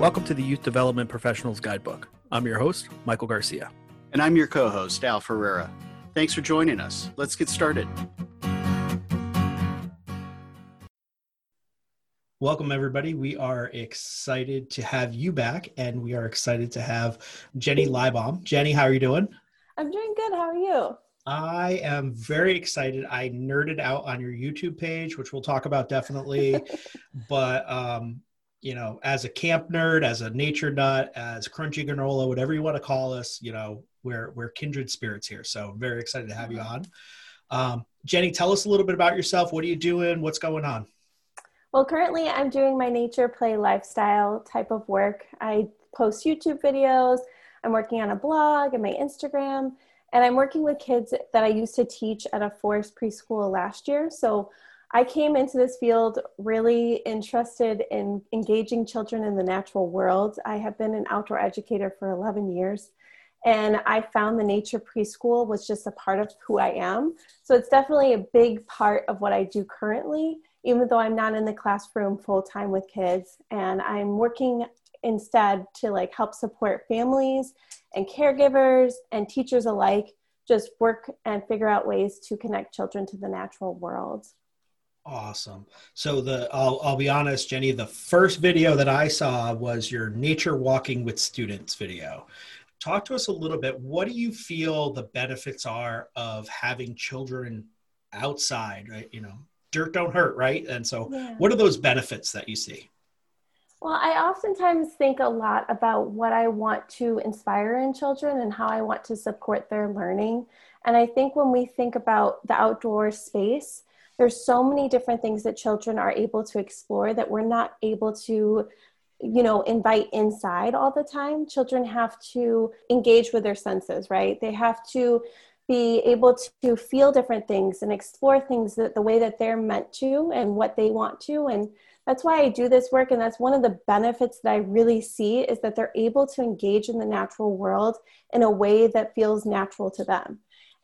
Welcome to the Youth Development Professionals Guidebook. I'm your host, Michael Garcia. And I'm your co host, Al Ferreira. Thanks for joining us. Let's get started. Welcome, everybody. We are excited to have you back, and we are excited to have Jenny Liebaum. Jenny, how are you doing? I'm doing good. How are you? I am very excited. I nerded out on your YouTube page, which we'll talk about definitely. but um, you know, as a camp nerd, as a nature nut, as crunchy granola, whatever you want to call us, you know, we're we're kindred spirits here. So I'm very excited to have you on. Um, Jenny, tell us a little bit about yourself. What are you doing? What's going on? Well, currently I'm doing my nature play lifestyle type of work. I post YouTube videos. I'm working on a blog and my Instagram, and I'm working with kids that I used to teach at a forest preschool last year. So I came into this field really interested in engaging children in the natural world. I have been an outdoor educator for 11 years, and I found the nature preschool was just a part of who I am. So it's definitely a big part of what I do currently, even though I'm not in the classroom full time with kids. And I'm working instead to like help support families and caregivers and teachers alike just work and figure out ways to connect children to the natural world. Awesome. So the I'll I'll be honest, Jenny, the first video that I saw was your nature walking with students video. Talk to us a little bit. What do you feel the benefits are of having children outside, right? You know, dirt don't hurt, right? And so yeah. what are those benefits that you see? Well, I oftentimes think a lot about what I want to inspire in children and how I want to support their learning. And I think when we think about the outdoor space, there's so many different things that children are able to explore that we're not able to you know invite inside all the time. Children have to engage with their senses right? They have to be able to feel different things and explore things that the way that they're meant to and what they want to. And that's why i do this work. And that's one of the benefits that i really see is that they're able to engage in the natural world in a way that feels natural to them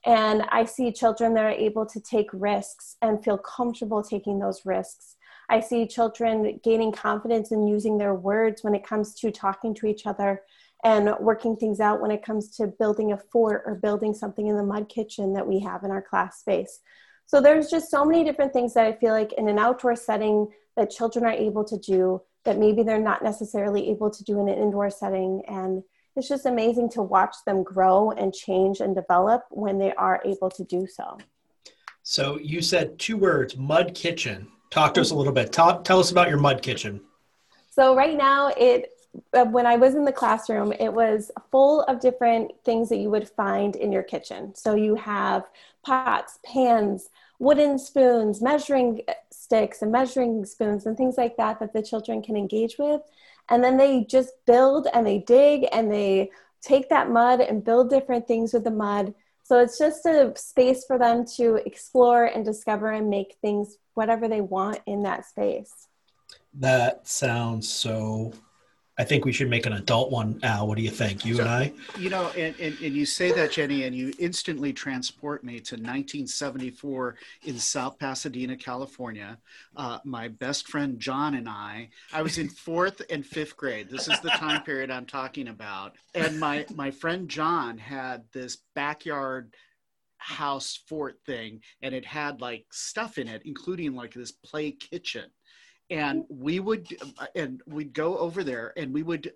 and I see children that are able to take risks and feel comfortable taking those risks. I see children gaining confidence in using their words when it comes to talking to each other and working things out when it comes to building a fort or building something in the mud kitchen that we have in our class space. So there's just so many different things that I feel like in an outdoor setting that children are able to do that maybe they're not necessarily able to do in an indoor setting and it's just amazing to watch them grow and change and develop when they are able to do so. So you said two words, mud kitchen. Talk to us a little bit. Talk, tell us about your mud kitchen. So right now it uh, when I was in the classroom, it was full of different things that you would find in your kitchen. So you have pots, pans, wooden spoons, measuring sticks and measuring spoons and things like that that the children can engage with and then they just build and they dig and they take that mud and build different things with the mud. So it's just a space for them to explore and discover and make things whatever they want in that space. That sounds so I think we should make an adult one, Al. What do you think? You so, and I? You know, and, and, and you say that, Jenny, and you instantly transport me to 1974 in South Pasadena, California. Uh, my best friend John and I, I was in fourth and fifth grade. This is the time period I'm talking about. And my, my friend John had this backyard house fort thing, and it had like stuff in it, including like this play kitchen and we would and we'd go over there and we would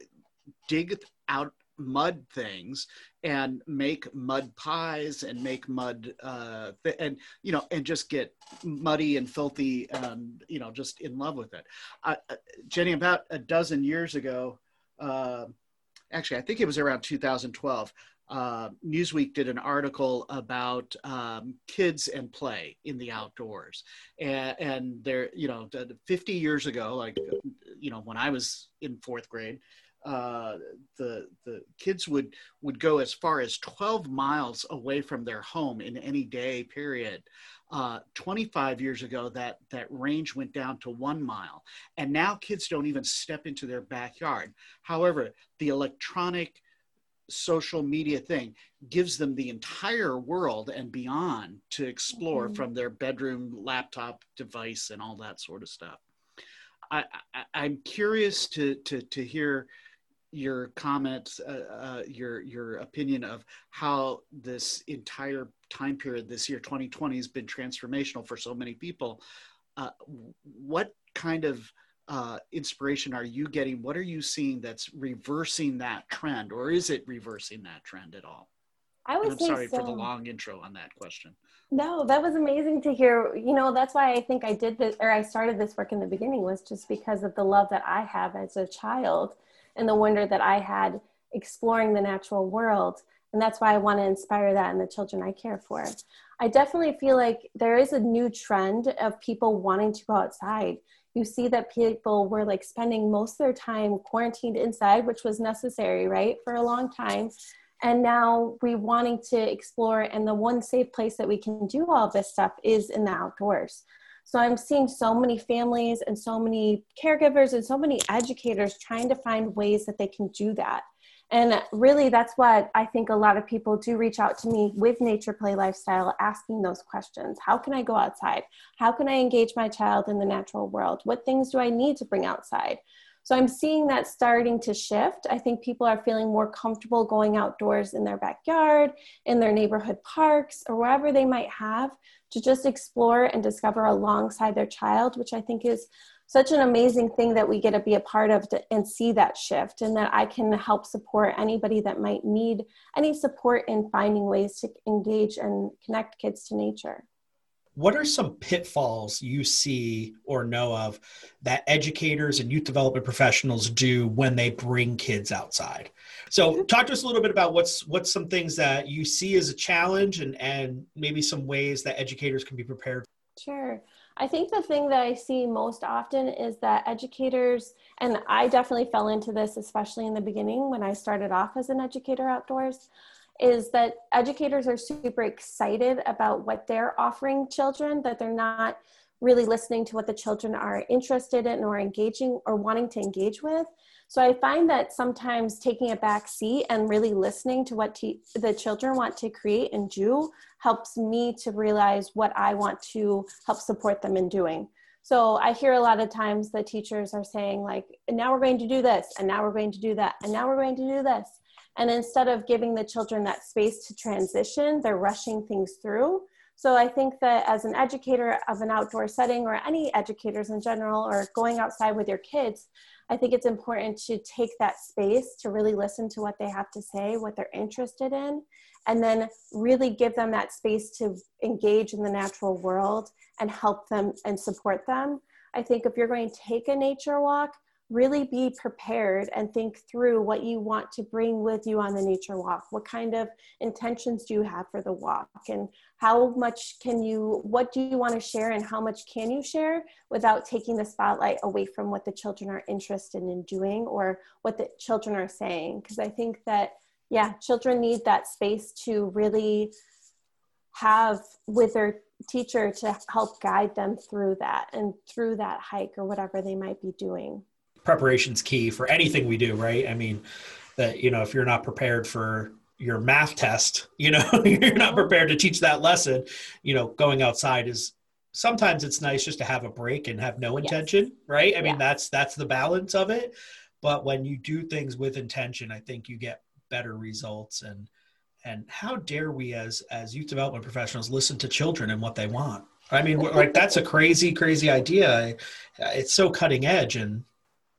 dig out mud things and make mud pies and make mud uh, and you know and just get muddy and filthy and you know just in love with it. Uh, jenny about a dozen years ago uh, actually i think it was around 2012 uh, Newsweek did an article about um, kids and play in the outdoors, and, and there, you know, 50 years ago, like you know, when I was in fourth grade, uh, the the kids would would go as far as 12 miles away from their home in any day period. Uh, 25 years ago, that that range went down to one mile, and now kids don't even step into their backyard. However, the electronic social media thing gives them the entire world and beyond to explore mm-hmm. from their bedroom laptop device and all that sort of stuff. I, am curious to, to, to hear your comments, uh, uh, your your opinion of how this entire time period this year, 2020, has been transformational for so many people. Uh, what kind of uh, inspiration are you getting? What are you seeing that's reversing that trend, or is it reversing that trend at all? I would I'm sorry so. for the long intro on that question. No, that was amazing to hear. You know, that's why I think I did this, or I started this work in the beginning, was just because of the love that I have as a child and the wonder that I had exploring the natural world. And that's why I want to inspire that in the children I care for. I definitely feel like there is a new trend of people wanting to go outside. You see that people were like spending most of their time quarantined inside, which was necessary, right, for a long time. And now we wanting to explore, and the one safe place that we can do all this stuff is in the outdoors. So I'm seeing so many families and so many caregivers and so many educators trying to find ways that they can do that. And really, that's what I think a lot of people do reach out to me with Nature Play Lifestyle asking those questions. How can I go outside? How can I engage my child in the natural world? What things do I need to bring outside? So I'm seeing that starting to shift. I think people are feeling more comfortable going outdoors in their backyard, in their neighborhood parks, or wherever they might have to just explore and discover alongside their child, which I think is such an amazing thing that we get to be a part of to, and see that shift and that I can help support anybody that might need any support in finding ways to engage and connect kids to nature what are some pitfalls you see or know of that educators and youth development professionals do when they bring kids outside so mm-hmm. talk to us a little bit about what's what's some things that you see as a challenge and and maybe some ways that educators can be prepared sure i think the thing that i see most often is that educators and i definitely fell into this especially in the beginning when i started off as an educator outdoors is that educators are super excited about what they're offering children, that they're not really listening to what the children are interested in or engaging or wanting to engage with. So I find that sometimes taking a back seat and really listening to what te- the children want to create and do helps me to realize what I want to help support them in doing. So I hear a lot of times the teachers are saying like, now we're going to do this, and now we're going to do that, and now we're going to do this. And instead of giving the children that space to transition, they're rushing things through. So I think that as an educator of an outdoor setting or any educators in general or going outside with your kids, I think it's important to take that space to really listen to what they have to say, what they're interested in, and then really give them that space to engage in the natural world and help them and support them. I think if you're going to take a nature walk, really be prepared and think through what you want to bring with you on the nature walk. What kind of intentions do you have for the walk? And how much can you, what do you want to share and how much can you share without taking the spotlight away from what the children are interested in doing or what the children are saying? Because I think that, yeah, children need that space to really have with their teacher to help guide them through that and through that hike or whatever they might be doing preparation's key for anything we do, right? I mean, that you know, if you're not prepared for your math test, you know, you're not mm-hmm. prepared to teach that lesson, you know, going outside is sometimes it's nice just to have a break and have no intention, yes. right? I mean, that's that's the balance of it. But when you do things with intention, I think you get better results and and how dare we as as youth development professionals listen to children and what they want i mean like that's a crazy crazy idea it's so cutting edge and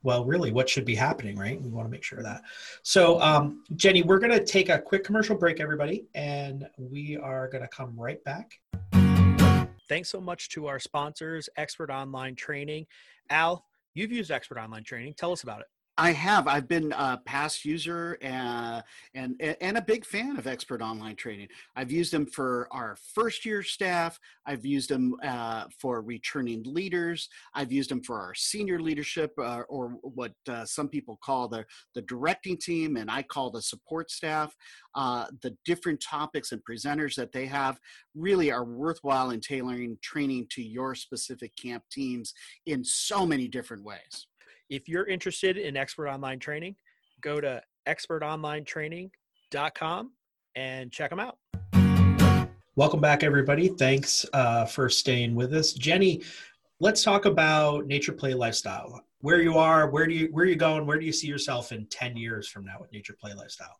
well, really, what should be happening, right? We want to make sure of that. So, um, Jenny, we're going to take a quick commercial break, everybody, and we are going to come right back. Thanks so much to our sponsors, Expert Online Training. Al, you've used Expert Online Training. Tell us about it. I have. I've been a past user and, uh, and and a big fan of Expert Online Training. I've used them for our first year staff. I've used them uh, for returning leaders. I've used them for our senior leadership, uh, or what uh, some people call the the directing team, and I call the support staff. Uh, the different topics and presenters that they have really are worthwhile in tailoring training to your specific camp teams in so many different ways. If you're interested in expert online training, go to expertonlinetraining.com and check them out. Welcome back, everybody. Thanks uh, for staying with us. Jenny, let's talk about nature play lifestyle. Where you are, where do you where are you going? Where do you see yourself in 10 years from now with nature play lifestyle?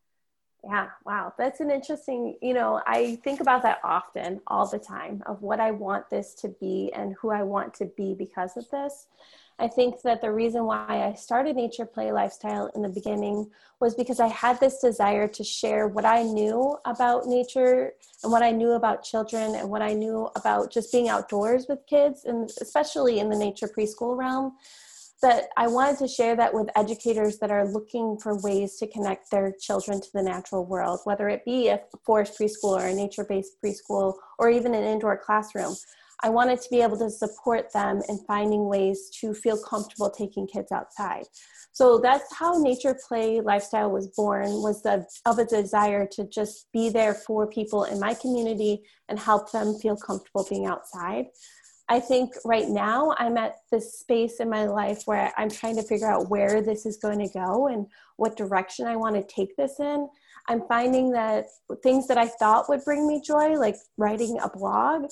Yeah, wow. That's an interesting, you know, I think about that often, all the time, of what I want this to be and who I want to be because of this. I think that the reason why I started Nature Play Lifestyle in the beginning was because I had this desire to share what I knew about nature and what I knew about children and what I knew about just being outdoors with kids, and especially in the nature preschool realm. That I wanted to share that with educators that are looking for ways to connect their children to the natural world, whether it be a forest preschool or a nature based preschool or even an indoor classroom. I wanted to be able to support them in finding ways to feel comfortable taking kids outside. So that's how nature play lifestyle was born was the of a desire to just be there for people in my community and help them feel comfortable being outside. I think right now I'm at this space in my life where I'm trying to figure out where this is going to go and what direction I want to take this in. I'm finding that things that I thought would bring me joy, like writing a blog,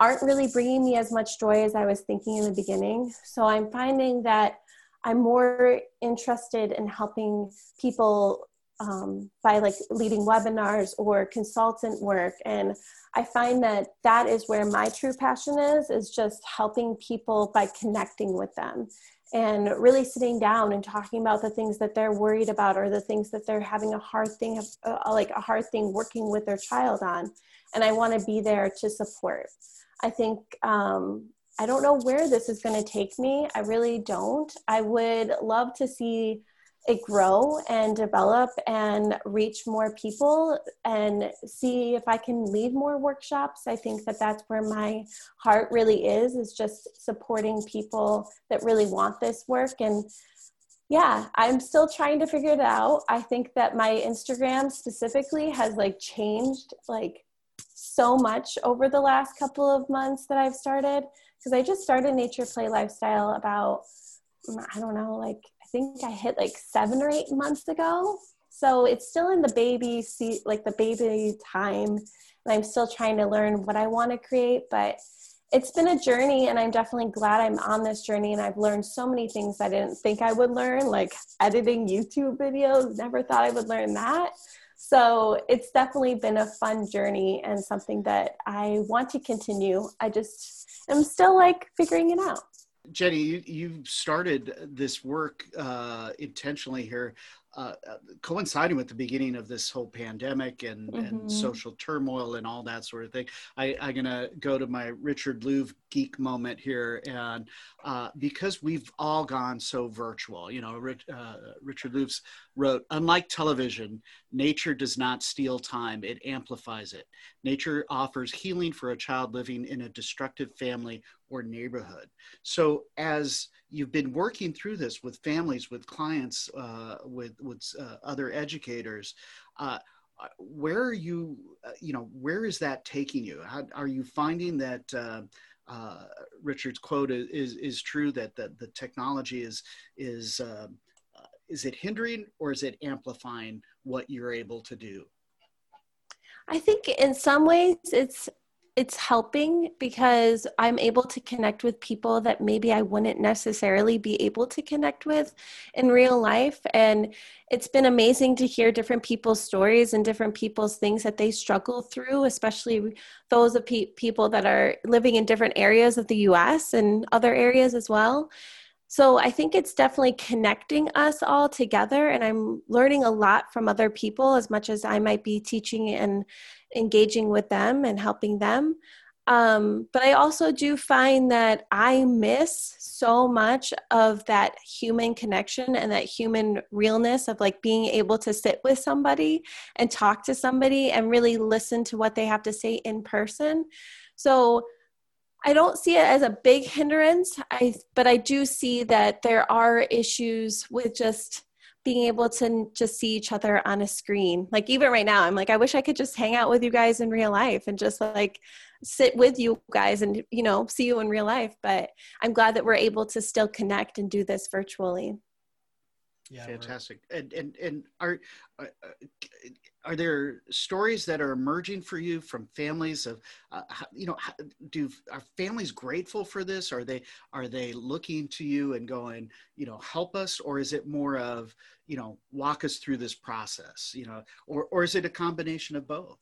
aren't really bringing me as much joy as I was thinking in the beginning. So I'm finding that I'm more interested in helping people um, by like leading webinars or consultant work. And I find that that is where my true passion is, is just helping people by connecting with them and really sitting down and talking about the things that they're worried about or the things that they're having a hard thing, uh, like a hard thing working with their child on. And I want to be there to support. I think um, I don't know where this is going to take me. I really don't. I would love to see it grow and develop and reach more people and see if I can lead more workshops. I think that that's where my heart really is, is just supporting people that really want this work. And yeah, I'm still trying to figure it out. I think that my Instagram specifically has like changed like so much over the last couple of months that I've started because I just started Nature Play Lifestyle about, mm, I don't know, like I think I hit like seven or eight months ago. So it's still in the baby seat, like the baby time. And I'm still trying to learn what I want to create, but it's been a journey and I'm definitely glad I'm on this journey and I've learned so many things I didn't think I would learn, like editing YouTube videos. Never thought I would learn that. So it's definitely been a fun journey and something that I want to continue. I just am still like figuring it out. Jenny, you, you started this work uh, intentionally here uh, coinciding with the beginning of this whole pandemic and, mm-hmm. and social turmoil and all that sort of thing, I, am going to go to my Richard Louv geek moment here. And uh, because we've all gone so virtual, you know, Rich, uh, Richard Louv wrote, unlike television, nature does not steal time, it amplifies it. Nature offers healing for a child living in a destructive family or neighborhood. So as you've been working through this with families, with clients, uh, with with uh, other educators. Uh, where are you? Uh, you know, where is that taking you? How, are you finding that? Uh, uh, Richard's quote is, is, true that the, the technology is is is it hindering or is it amplifying what you're able to do? I think in some ways it's it's helping because I'm able to connect with people that maybe I wouldn't necessarily be able to connect with in real life. And it's been amazing to hear different people's stories and different people's things that they struggle through, especially those of pe- people that are living in different areas of the US and other areas as well. So I think it's definitely connecting us all together, and I'm learning a lot from other people as much as I might be teaching and engaging with them and helping them. Um, but I also do find that I miss so much of that human connection and that human realness of like being able to sit with somebody and talk to somebody and really listen to what they have to say in person. So I don't see it as a big hindrance. I but I do see that there are issues with just being able to just see each other on a screen. Like even right now, I'm like, I wish I could just hang out with you guys in real life and just like sit with you guys and you know see you in real life. But I'm glad that we're able to still connect and do this virtually. Yeah, fantastic. And and and are, are are there stories that are emerging for you from families of uh, you know do are families grateful for this? Are they are they looking to you and going you know help us, or is it more of you know walk us through this process? You know, or or is it a combination of both?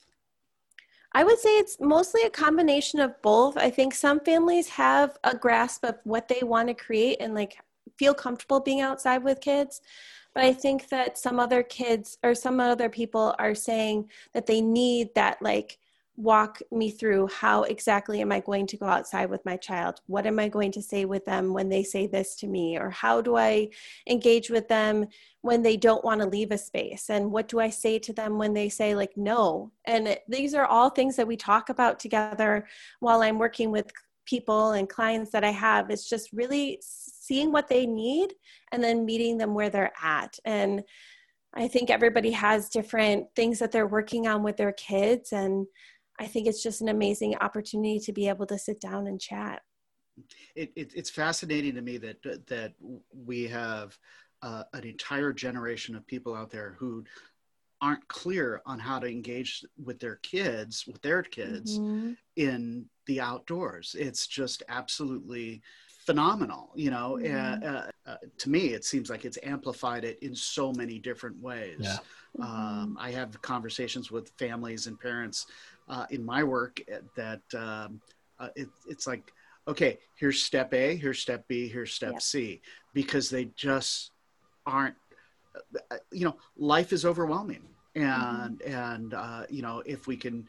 I would say it's mostly a combination of both. I think some families have a grasp of what they want to create and like feel comfortable being outside with kids. But I think that some other kids or some other people are saying that they need that like walk me through how exactly am I going to go outside with my child? What am I going to say with them when they say this to me? Or how do I engage with them when they don't want to leave a space? And what do I say to them when they say, like, no? And it, these are all things that we talk about together while I'm working with people and clients that I have. It's just really seeing what they need and then meeting them where they're at. And I think everybody has different things that they're working on with their kids. And I think it's just an amazing opportunity to be able to sit down and chat. It, it, it's fascinating to me that that we have uh, an entire generation of people out there who aren't clear on how to engage with their kids, with their kids mm-hmm. in the outdoors. It's just absolutely phenomenal, you know. Mm-hmm. Uh, uh, to me, it seems like it's amplified it in so many different ways. Yeah. Um, mm-hmm. I have conversations with families and parents uh, in my work that um, uh, it, it's like, okay, here's step A, here's step B, here's step yep. C, because they just aren't uh, you know life is overwhelming and mm-hmm. and uh, you know if we can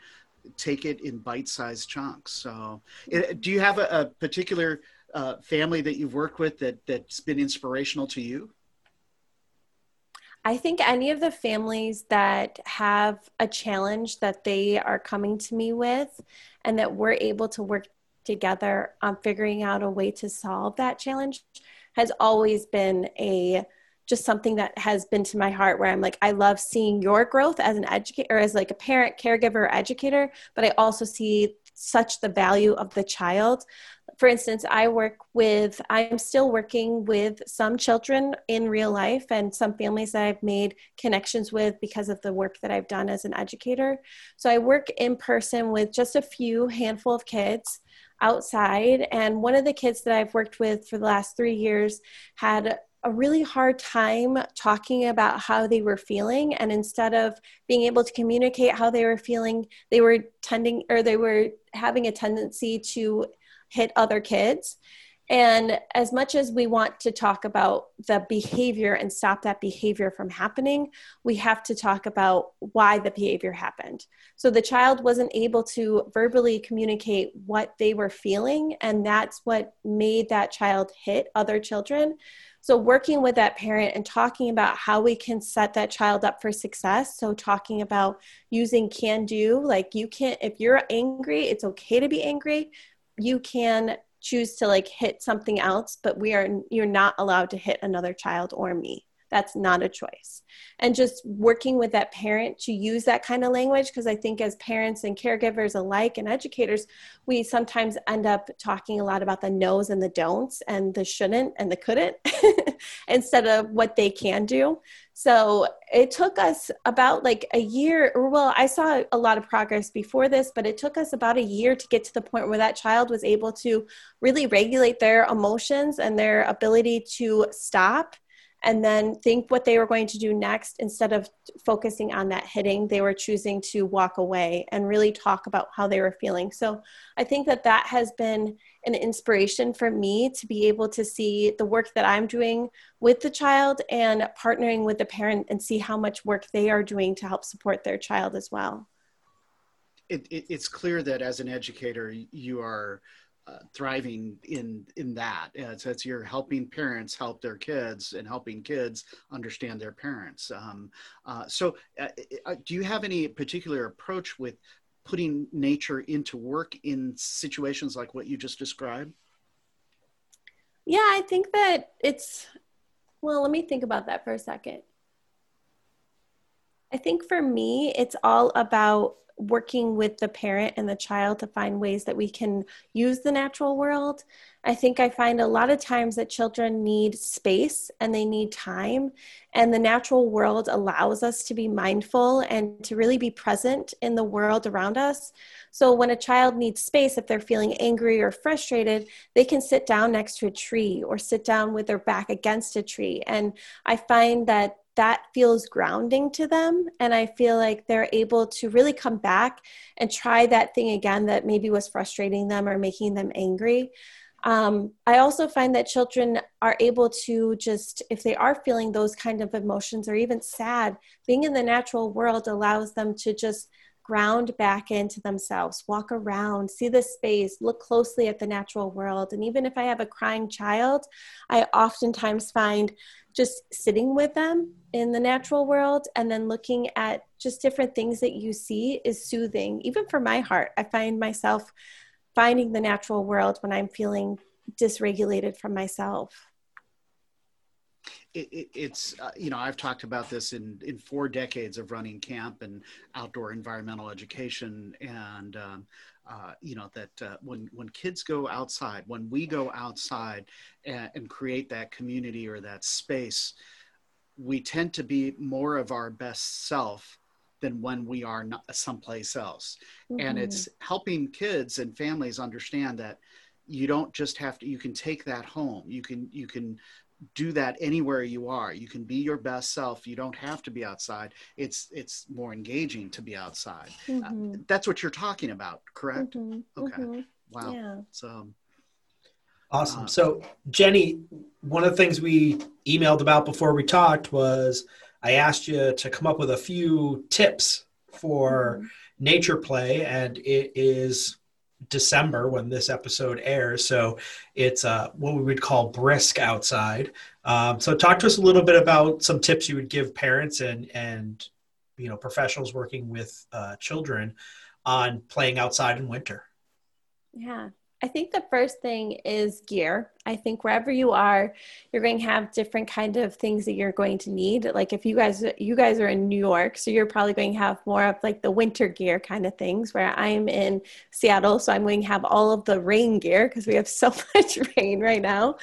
take it in bite-sized chunks. So it, do you have a, a particular uh, family that you've worked with that that's been inspirational to you? I think any of the families that have a challenge that they are coming to me with and that we're able to work together on figuring out a way to solve that challenge has always been a just something that has been to my heart where I'm like, I love seeing your growth as an educator or as like a parent, caregiver, educator, but I also see such the value of the child. For instance, I work with, I'm still working with some children in real life and some families that I've made connections with because of the work that I've done as an educator. So I work in person with just a few handful of kids outside. And one of the kids that I've worked with for the last three years had a really hard time talking about how they were feeling and instead of being able to communicate how they were feeling they were tending or they were having a tendency to hit other kids and as much as we want to talk about the behavior and stop that behavior from happening, we have to talk about why the behavior happened. So the child wasn't able to verbally communicate what they were feeling, and that's what made that child hit other children. So, working with that parent and talking about how we can set that child up for success. So, talking about using can do, like you can't, if you're angry, it's okay to be angry. You can choose to like hit something else, but we are, you're not allowed to hit another child or me. That's not a choice. And just working with that parent to use that kind of language, because I think as parents and caregivers alike and educators, we sometimes end up talking a lot about the no's and the don'ts and the shouldn't and the couldn't instead of what they can do. So it took us about like a year, or well, I saw a lot of progress before this, but it took us about a year to get to the point where that child was able to really regulate their emotions and their ability to stop and then think what they were going to do next instead of focusing on that hitting they were choosing to walk away and really talk about how they were feeling. So i think that that has been an inspiration for me to be able to see the work that i'm doing with the child and partnering with the parent and see how much work they are doing to help support their child as well. It, it, it's clear that as an educator you are uh, thriving in in that. Uh, so it's you're helping parents help their kids and helping kids understand their parents. Um, uh, so, uh, uh, do you have any particular approach with putting nature into work in situations like what you just described? Yeah, I think that it's well. Let me think about that for a second. I think for me, it's all about working with the parent and the child to find ways that we can use the natural world. I think I find a lot of times that children need space and they need time, and the natural world allows us to be mindful and to really be present in the world around us. So, when a child needs space, if they're feeling angry or frustrated, they can sit down next to a tree or sit down with their back against a tree. And I find that that feels grounding to them. And I feel like they're able to really come back and try that thing again that maybe was frustrating them or making them angry. Um, I also find that children are able to just, if they are feeling those kind of emotions or even sad, being in the natural world allows them to just ground back into themselves, walk around, see the space, look closely at the natural world. And even if I have a crying child, I oftentimes find just sitting with them in the natural world and then looking at just different things that you see is soothing, even for my heart. I find myself finding the natural world when I'm feeling dysregulated from myself. It, it, it's uh, you know I've talked about this in in four decades of running camp and outdoor environmental education and um, uh, you know that uh, when when kids go outside when we go outside and, and, create that community or that space we tend to be more of our best self than when we are not someplace else mm-hmm. and it's helping kids and families understand that you don't just have to you can take that home you can you can do that anywhere you are you can be your best self you don't have to be outside it's it's more engaging to be outside uh, mm-hmm. uh, that's what you're talking about correct mm-hmm. okay mm-hmm. wow yeah. so awesome uh, so jenny one of the things we emailed about before we talked was i asked you to come up with a few tips for mm-hmm. nature play and it is December when this episode airs. So it's uh, what we would call brisk outside. Um, so talk to us a little bit about some tips you would give parents and and you know professionals working with uh, children on playing outside in winter. Yeah, I think the first thing is gear. I think wherever you are, you're going to have different kind of things that you're going to need. Like if you guys you guys are in New York, so you're probably going to have more of like the winter gear kind of things. Where I'm in Seattle, so I'm going to have all of the rain gear because we have so much rain right now.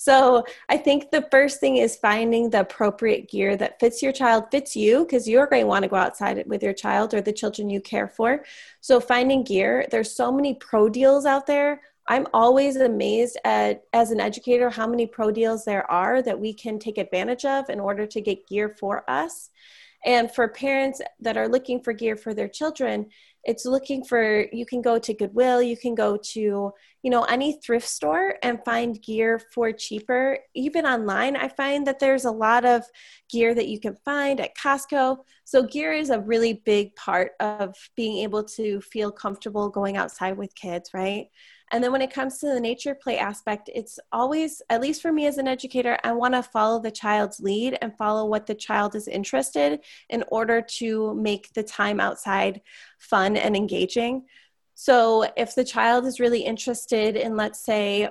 So I think the first thing is finding the appropriate gear that fits your child, fits you, because you're going to want to go outside with your child or the children you care for. So finding gear, there's so many pro deals out there. I'm always amazed at, as an educator, how many pro deals there are that we can take advantage of in order to get gear for us. And for parents that are looking for gear for their children, it's looking for you can go to goodwill you can go to you know any thrift store and find gear for cheaper even online i find that there's a lot of gear that you can find at costco so gear is a really big part of being able to feel comfortable going outside with kids right and then when it comes to the nature play aspect, it's always, at least for me as an educator, I want to follow the child's lead and follow what the child is interested in order to make the time outside fun and engaging. So if the child is really interested in, let's say,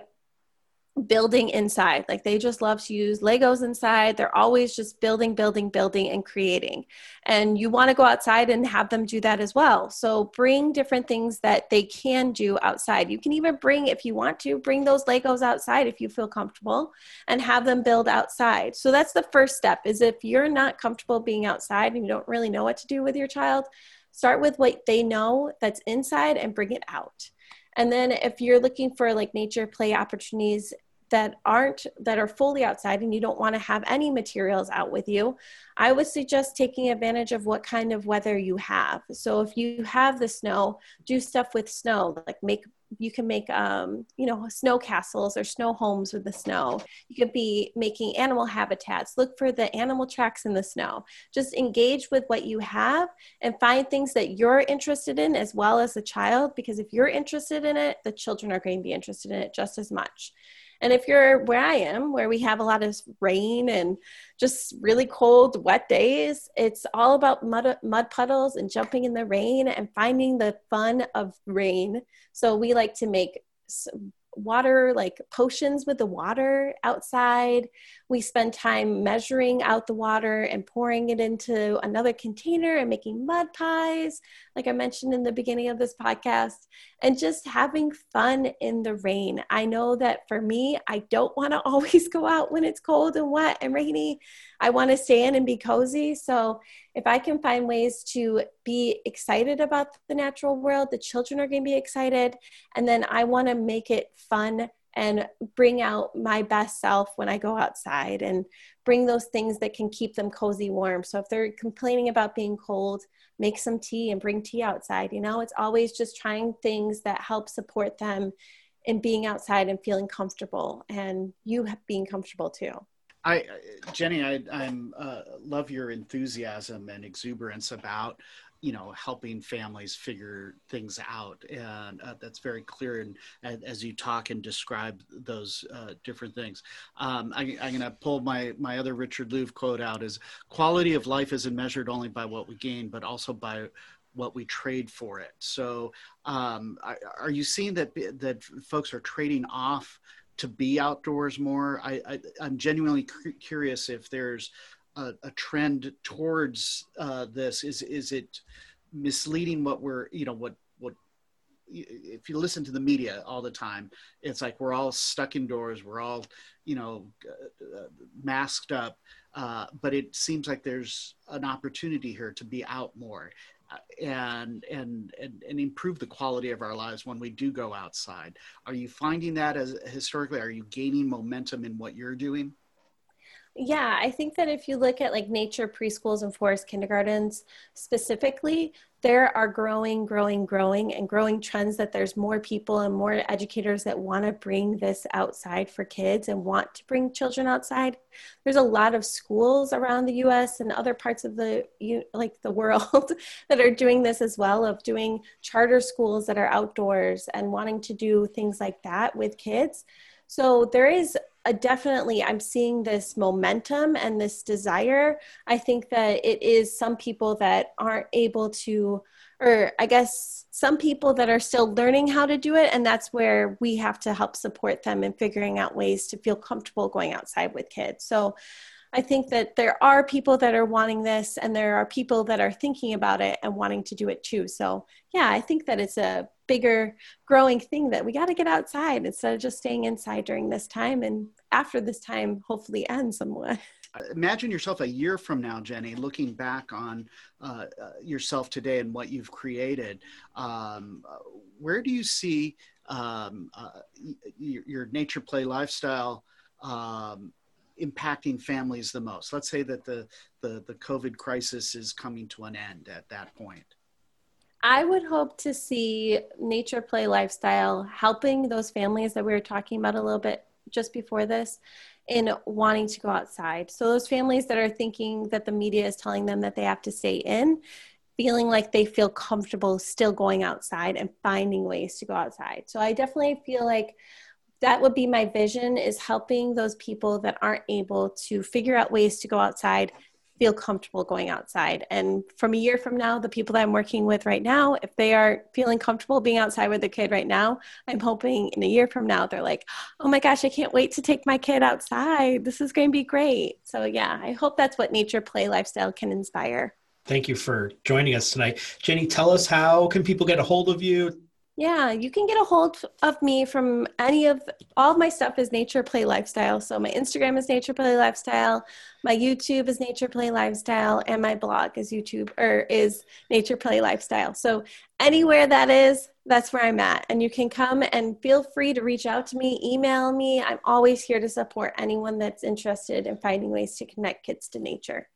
building inside. Like they just love to use Legos inside. They're always just building, building, building, and creating. And you want to go outside and have them do that as well. So bring different things that they can do outside. You can even bring, if you want to, bring those Legos outside if you feel comfortable and have them build outside. So that's the first step is if you're not comfortable being outside and you don't really know what to do with your child, start with what they know that's inside and bring it out. And then if you're looking for like nature play opportunities that aren't that are fully outside and you don't want to have any materials out with you i would suggest taking advantage of what kind of weather you have. So if you have the snow do stuff with snow like make you can make um, you know snow castles or snow homes with the snow. You could be making animal habitats. Look for the animal tracks in the snow. Just engage with what you have and find things that you're interested in as well as the child because if you're interested in it the children are going to be interested in it just as much and if you're where I am, where we have a lot of rain and just really cold, wet days, it's all about mud, mud puddles and jumping in the rain and finding the fun of rain. So we like to make water like potions with the water outside we spend time measuring out the water and pouring it into another container and making mud pies like i mentioned in the beginning of this podcast and just having fun in the rain i know that for me i don't want to always go out when it's cold and wet and rainy i want to stay in and be cozy so if I can find ways to be excited about the natural world, the children are going to be excited. And then I want to make it fun and bring out my best self when I go outside and bring those things that can keep them cozy warm. So if they're complaining about being cold, make some tea and bring tea outside. You know, it's always just trying things that help support them in being outside and feeling comfortable and you being comfortable too. I, Jenny, I I'm, uh, love your enthusiasm and exuberance about you know helping families figure things out. And uh, that's very clear and, as you talk and describe those uh, different things. Um, I, am going to pull my my other richard louv quote out is quality of life isn't measured only by what we gain but also by what we trade for it. So um, are you seeing that that folks are trading off to be outdoors more. I, I am genuinely curious if there's a, a trend towards uh, this. Is is it misleading what we're you know what what if you listen to the media all the time, it's like we're all stuck indoors. We're all, you know, uh, masked up. Uh, but it seems like there's an opportunity here to be out more and, and and and improve the quality of our lives when we do go outside. Are you finding that as historically? Are you gaining momentum in what you're doing? Yeah, I think that if you look at like nature preschools and forest kindergartens specifically, there are growing, growing, growing, and growing trends that there's more people and more educators that want to bring this outside for kids and want to bring children outside. There's a lot of schools around the U.S. and other parts of the like the world that are doing this as well, of doing charter schools that are outdoors and wanting to do things like that with kids. So there is a definitely, I'm seeing this momentum and this desire. I think that it is some people that aren't able to, or I guess some people that are still learning how to do it. And that's where we have to help support them in figuring out ways to feel comfortable going outside with kids. So I think that there are people that are wanting this, and there are people that are thinking about it and wanting to do it too. So, yeah, I think that it's a bigger growing thing that we got to get outside instead of just staying inside during this time and after this time hopefully ends somewhat imagine yourself a year from now jenny looking back on uh, uh, yourself today and what you've created um, where do you see um, uh, your, your, nature play lifestyle um, impacting families the most let's say that the, the the covid crisis is coming to an end at that point I would hope to see nature play lifestyle helping those families that we were talking about a little bit just before this in wanting to go outside. So, those families that are thinking that the media is telling them that they have to stay in, feeling like they feel comfortable still going outside and finding ways to go outside. So, I definitely feel like that would be my vision is helping those people that aren't able to figure out ways to go outside feel comfortable going outside. And from a year from now, the people that I'm working with right now, if they are feeling comfortable being outside with their kid right now, I'm hoping in a year from now, they're like, oh my gosh, I can't wait to take my kid outside. This is going to be great. So, yeah, I hope that's what nature play lifestyle can inspire. Thank you for joining us tonight. Jenny, tell us how can people get a hold of you? Yeah, you can get a hold of me from any of all of my stuff is Nature Play Lifestyle. So my Instagram is Nature Play Lifestyle, my YouTube is Nature Play Lifestyle, and my blog is YouTube or is Nature Play Lifestyle. So anywhere that is, that's where I'm at. And you can come and feel free to reach out to me, email me. I'm always here to support anyone that's interested in finding ways to connect kids to nature.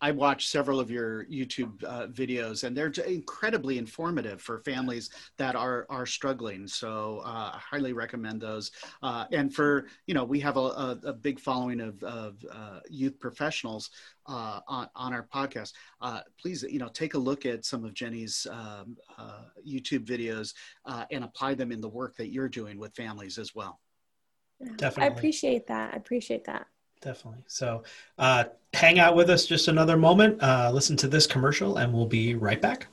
I watched several of your YouTube uh, videos, and they're incredibly informative for families that are are struggling. So uh, I highly recommend those. Uh, and for you know, we have a, a, a big following of, of uh, youth professionals uh, on on our podcast. Uh, please, you know, take a look at some of Jenny's um, YouTube videos and apply them in the work that you're doing with families as well. Definitely, I appreciate that. I appreciate that definitely. So uh, hang out with us just another moment, uh, listen to this commercial, and we'll be right back.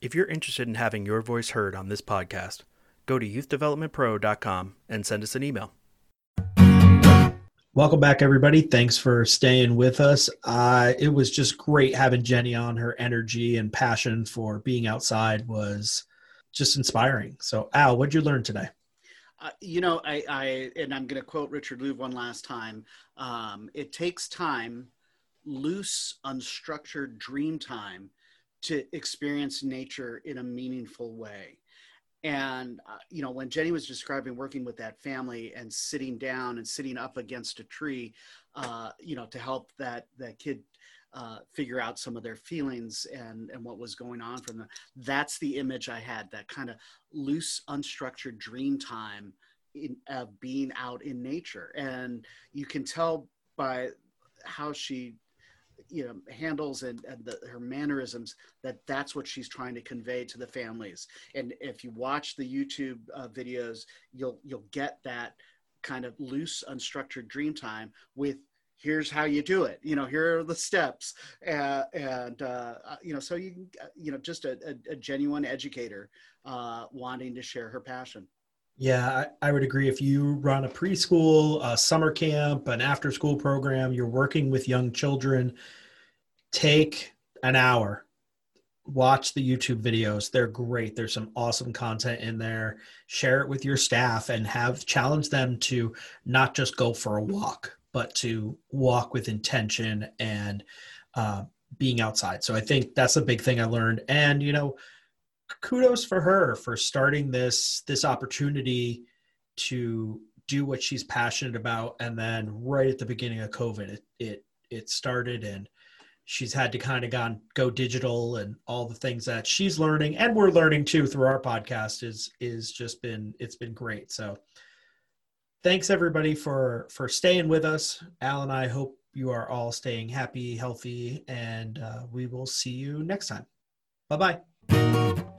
If you're interested in having your voice heard on this podcast, go to youthdevelopmentpro.com and send us an email. Welcome back, everybody. Thanks for staying with us. Uh, it was just great having Jenny on. Her energy and passion for being outside was just inspiring. So, Al, what'd you learn today? Uh, you know, I, I and I'm going to quote Richard Louv one last time. Um, it takes time, loose, unstructured dream time, to experience nature in a meaningful way. And uh, you know, when Jenny was describing working with that family and sitting down and sitting up against a tree, uh, you know, to help that that kid uh, figure out some of their feelings and and what was going on from them. That's the image I had. That kind of loose, unstructured dream time of being out in nature, and you can tell by how she you know handles and, and the, her mannerisms that that's what she's trying to convey to the families and if you watch the youtube uh, videos you'll you'll get that kind of loose unstructured dream time with here's how you do it. You know here are the steps. Uh, and uh, you know so you you know just a, a, a genuine educator uh, wanting to share her passion. Yeah I, I, would agree. If you run a preschool a summer camp an after school program you're working with young children take an hour watch the youtube videos. They're great. There's some awesome content in there. Share it with your staff and have challenge them to not just go for a walk but to walk with intention and uh, being outside. So I think that's a big thing I learned. And you know, kudos for her for starting this this opportunity to do what she's passionate about. And then right at the beginning of COVID, it it it started and she's had to kind of gone go digital and all the things that she's learning and we're learning too through our podcast is is just been it's been great so thanks everybody for for staying with us. Al and i hope you are all staying happy healthy and uh, we will see you next time. Bye bye